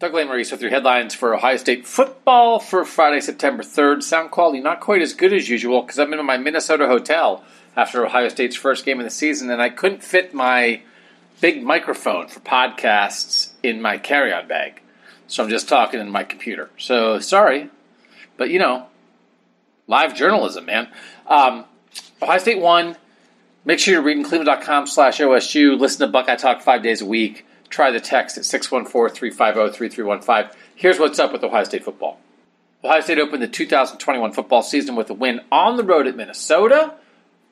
Doug Lesmerises with your headlines for Ohio State football for Friday, September 3rd. Sound quality not quite as good as usual because I'm in my Minnesota hotel after Ohio State's first game of the season and I couldn't fit my big microphone for podcasts in my carry on bag. So I'm just talking in my computer. So sorry, but you know, live journalism, man. Um, Ohio State won. Make sure you're reading cleveland.com slash OSU. Listen to Buckeye Talk five days a week try the text at 614-350-3315. Here's what's up with Ohio State football. Ohio State opened the 2021 football season with a win on the road at Minnesota.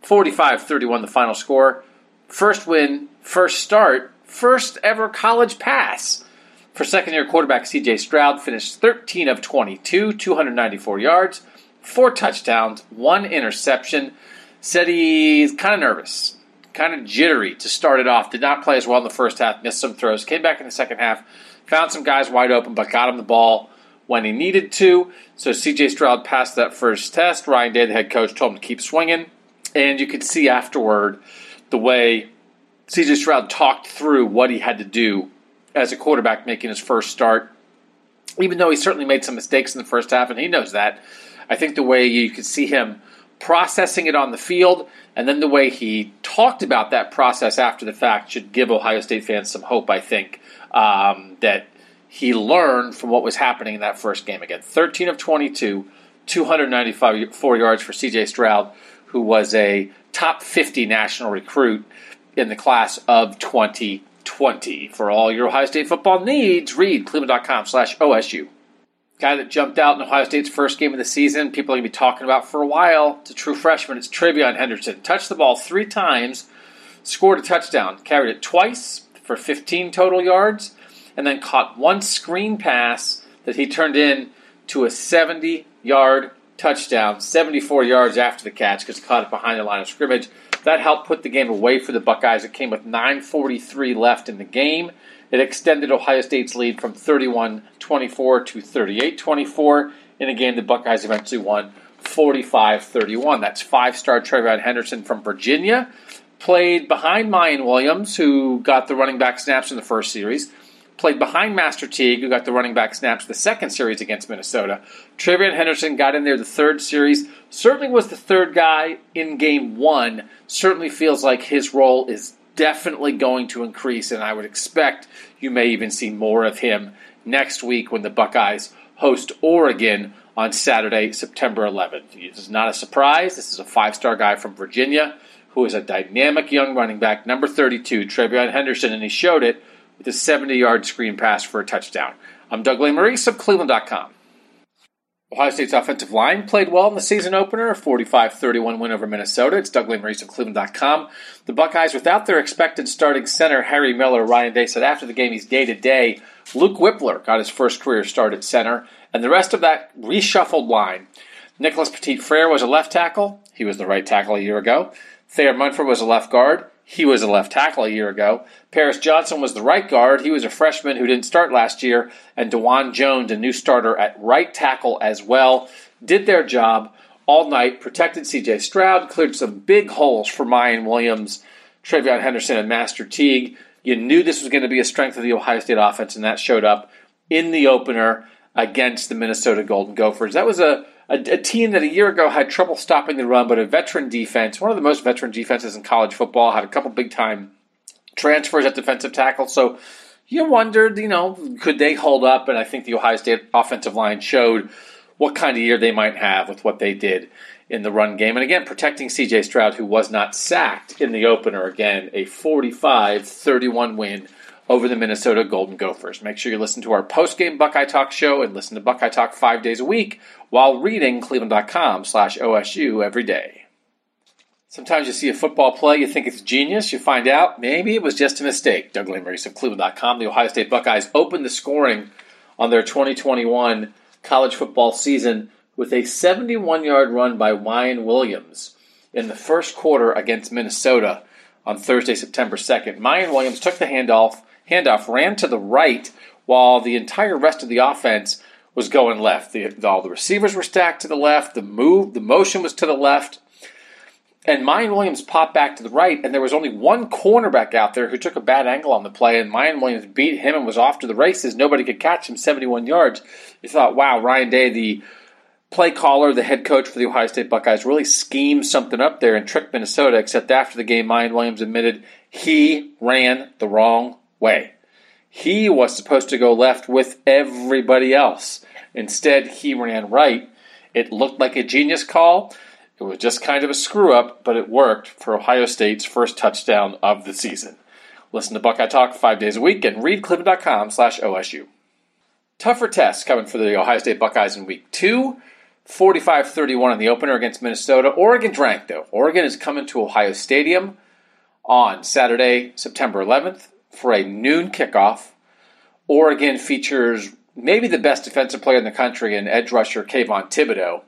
45-31 the final score. First win, first start, first ever college pass. For second-year quarterback CJ Stroud finished 13 of 22, 294 yards, four touchdowns, one interception. Said he's kind of nervous kind of jittery to start it off. Did not play as well in the first half, missed some throws, came back in the second half, found some guys wide open, but got him the ball when he needed to. So CJ Stroud passed that first test. Ryan Day, the head coach, told him to keep swinging. And you could see afterward the way CJ Stroud talked through what he had to do as a quarterback making his first start. Even though he certainly made some mistakes in the first half, and he knows that, I think the way you could see him processing it on the field, and then the way he talked about that process after the fact should give Ohio State fans some hope, I think, um, that he learned from what was happening in that first game. Again, 13 of 22, 294 yards for CJ Stroud, who was a top 50 national recruit in the class of 2020. For all your Ohio State football needs, read cleveland.com slash OSU guy that jumped out in Ohio State's first game of the season. People are going to be talking about for a while. It's a true freshman. It's TreVeyon Henderson. Touched the ball three times, scored a touchdown, carried it twice for 15 total yards, and then caught one screen pass that he turned in to a 70 yard touchdown, 74 yards after the catch because he caught it behind the line of scrimmage. That helped put the game away for the Buckeyes. It came with 9.43 left in the game. It extended Ohio State's lead from 31 24 to 38 24. In a game, the Buckeyes eventually won 45 31. That's five star TreVeyon Henderson from Virginia. Played behind Miyan Williams, who got the running back snaps in the first series. Played behind Master Teague, who got the running back snaps the second series against Minnesota. TreVeyon Henderson got in there the third series. Certainly was the third guy in game one. Certainly feels like his role is definitely going to increase, and I would expect you may even see more of him next week when the Buckeyes host Oregon on Saturday, September 11th. This is not a surprise. This is a five star guy from Virginia who is a dynamic young running back, number 32, TreVeyon Henderson, and he showed it with a 70 yard screen pass for a touchdown. I'm Doug Lesmerises of Cleveland.com. Ohio State's offensive line played well in the season opener, a 45-31 win over Minnesota. It's Doug Lesmerises of Cleveland.com. The Buckeyes, without their expected starting center, Harry Miller, Ryan Day said after the game he's day-to-day. Luke Wypler got his first career start at center, and the rest of that reshuffled line. Nicholas Petit-Frere was a left tackle. He was the right tackle a year ago. Thayer Munford was a left guard. He was a left tackle a year ago. Paris Johnson was the right guard. He was a freshman who didn't start last year. And Dawand Jones, a new starter at right tackle as well, did their job all night, protected CJ Stroud, cleared some big holes for Miyan Williams, TreVeyon Henderson, and Master Teague. You knew this was going to be a strength of the Ohio State offense, and that showed up in the opener against the Minnesota Golden Gophers. That was a a, a, team that a year ago had trouble stopping the run, but a veteran defense, one of the most veteran defenses in college football, had a couple big time transfers at defensive tackle. So you wondered, you know, could they hold up? And I think the Ohio State offensive line showed what kind of year they might have with what they did in the run game. And again, protecting CJ Stroud, who was not sacked in the opener. Again, a 45 31 win over the Minnesota Golden Gophers. Make sure you listen to our post game Buckeye Talk show and listen to Buckeye Talk five days a week while reading cleveland.com slash OSU every day. Sometimes you see a football play, you think it's genius, you find out maybe it was just a mistake. Doug Lesmerises of Cleveland.com. The Ohio State Buckeyes opened the scoring on their 2021 college football season with a 71 yard run by Miyan Williams in the first quarter against Minnesota on Thursday, September 2nd. Miyan Williams took the handoff, handoff, ran to the right while the entire rest of the offense was going left. The, all the receivers were stacked to the left, the move, the motion was to the left. And Miyan Williams popped back to the right, and there was only one cornerback out there who took a bad angle on the play, and Miyan Williams beat him and was off to the races. Nobody could catch him 71 yards. You thought, wow, Ryan Day, the play caller, the head coach for the Ohio State Buckeyes, really schemed something up there and tricked Minnesota, except after the game, Miyan Williams admitted he ran the wrong way. He was supposed to go left with everybody else. Instead, he ran right. It looked like a genius call. It was just kind of a screw up, but it worked for Ohio State's first touchdown of the season. Listen to Buckeye Talk five days a week and read slash OSU. Tougher tests coming for the Ohio State Buckeyes in week two. 45 31 in the opener against Minnesota. Oregon's ranked, though. Oregon is coming to Ohio Stadium on Saturday, September 11th for a noon kickoff. Oregon features maybe the best defensive player in the country in edge rusher Kayvon Thibodeaux.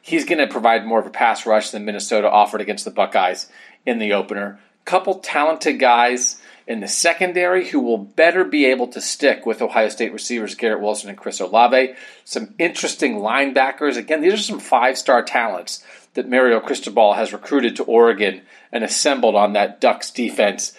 He's going to provide more of a pass rush than Minnesota offered against the Buckeyes in the opener. Couple talented guys in the secondary who will better be able to stick with Ohio State receivers Garrett Wilson and Chris Olave. Some interesting linebackers. Again, these are some five star talents that Mario Cristobal has recruited to Oregon and assembled on that Ducks defense.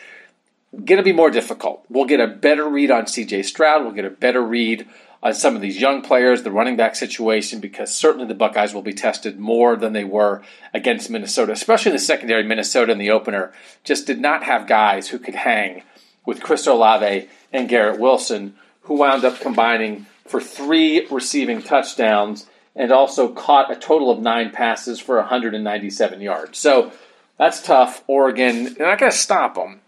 Going to be more difficult. We'll get a better read on CJ Stroud. We'll get a better read on some of these young players, the running back situation, because certainly the Buckeyes will be tested more than they were against Minnesota, especially in the secondary. Minnesota in the opener just did not have guys who could hang with Chris Olave and Garrett Wilson, who wound up combining for three receiving touchdowns and also caught a total of nine passes for 197 yards. So that's tough. Oregon, they're not going to stop them,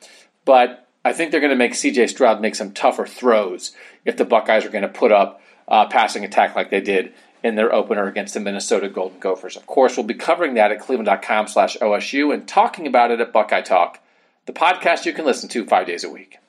but I think they're going to make CJ Stroud make some tougher throws if the Buckeyes are going to put up a passing attack like they did in their opener against the Minnesota Golden Gophers. Of course, we'll be covering that at cleveland.com slash OSU and talking about it at Buckeye Talk, the podcast you can listen to five days a week.